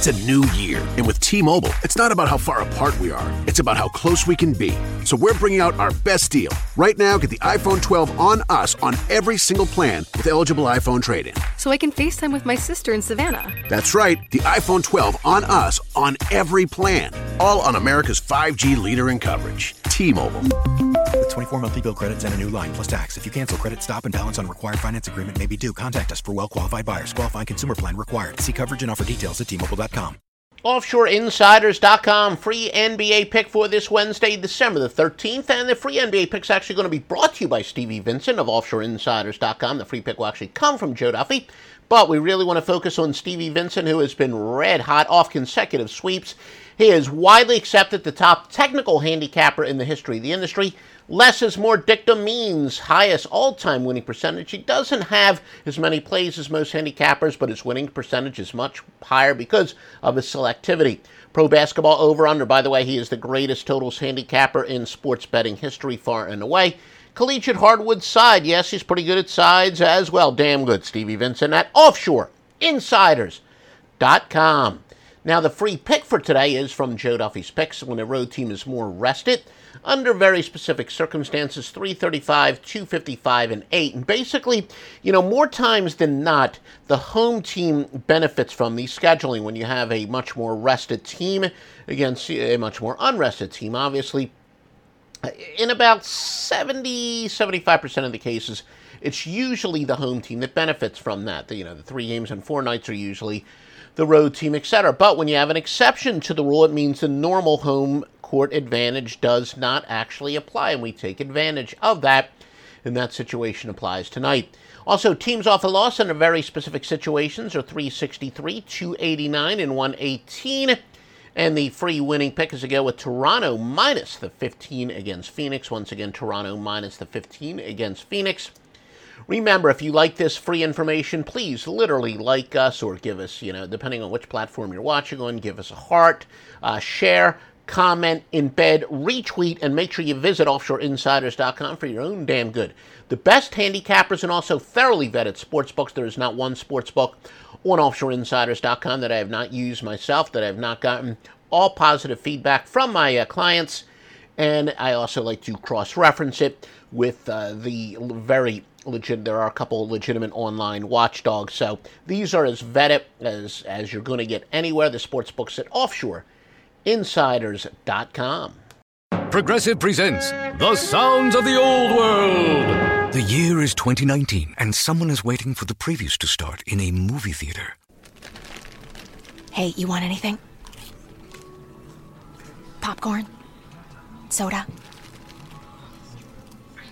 It's a new year, and with T Mobile, it's not about how far apart we are, it's about how close we can be. So we're bringing out our best deal. Right now, get the iPhone 12 on us on every single plan with eligible iPhone trade in. So I can FaceTime with my sister in Savannah. That's right, the iPhone 12 on us on every plan. All on America's 5G leader in coverage. T Mobile. With 24 monthly bill credits and a new line plus tax. If you cancel credit, stop and balance on required finance agreement may be due. Contact us for well qualified buyers. Qualifying consumer plan required. See coverage and offer details at tmobile.com. OffshoreInsiders.com free NBA pick for this Wednesday, December the 13th. And the free NBA pick is actually going to be brought to you by Stevie Vincent of OffshoreInsiders.com. The free pick will actually come from Joe Duffy. But we really want to focus on Stevie Vincent, who has been red hot off consecutive sweeps. He is widely accepted the top technical handicapper in the history of the industry. Less is more dictum means highest all time winning percentage. He doesn't have as many plays as most handicappers, but his winning percentage is much higher because of his selectivity. Pro basketball over under, by the way, he is the greatest totals handicapper in sports betting history, far and away. Collegiate hardwood side, yes, he's pretty good at sides as well. Damn good, Stevie Vincent at offshoreinsiders.com. Now, the free pick for today is from Joe Duffy's Picks when the road team is more rested under very specific circumstances 335, 255, and 8. And basically, you know, more times than not, the home team benefits from the scheduling when you have a much more rested team against a much more unrested team. Obviously, in about 70, 75% of the cases, it's usually the home team that benefits from that. You know, the three games and four nights are usually the road team, etc. But when you have an exception to the rule, it means the normal home court advantage does not actually apply, and we take advantage of that. And that situation applies tonight. Also, teams off a loss in very specific situations are 363, 289, and 118. And the free winning pick is to go with Toronto minus the 15 against Phoenix. Once again, Toronto minus the 15 against Phoenix. Remember, if you like this free information, please literally like us or give us, you know, depending on which platform you're watching on, give us a heart, uh, share, comment, embed, retweet, and make sure you visit offshoreinsiders.com for your own damn good. The best handicappers and also thoroughly vetted sports books. There is not one sports book on offshoreinsiders.com that I have not used myself, that I have not gotten all positive feedback from my uh, clients. And I also like to cross reference it with uh, the very legit. There are a couple legitimate online watchdogs. So these are as vetted as, as you're going to get anywhere. The sports books at offshoreinsiders.com. Progressive presents The Sounds of the Old World. The year is 2019, and someone is waiting for the previews to start in a movie theater. Hey, you want anything? Popcorn? Soda?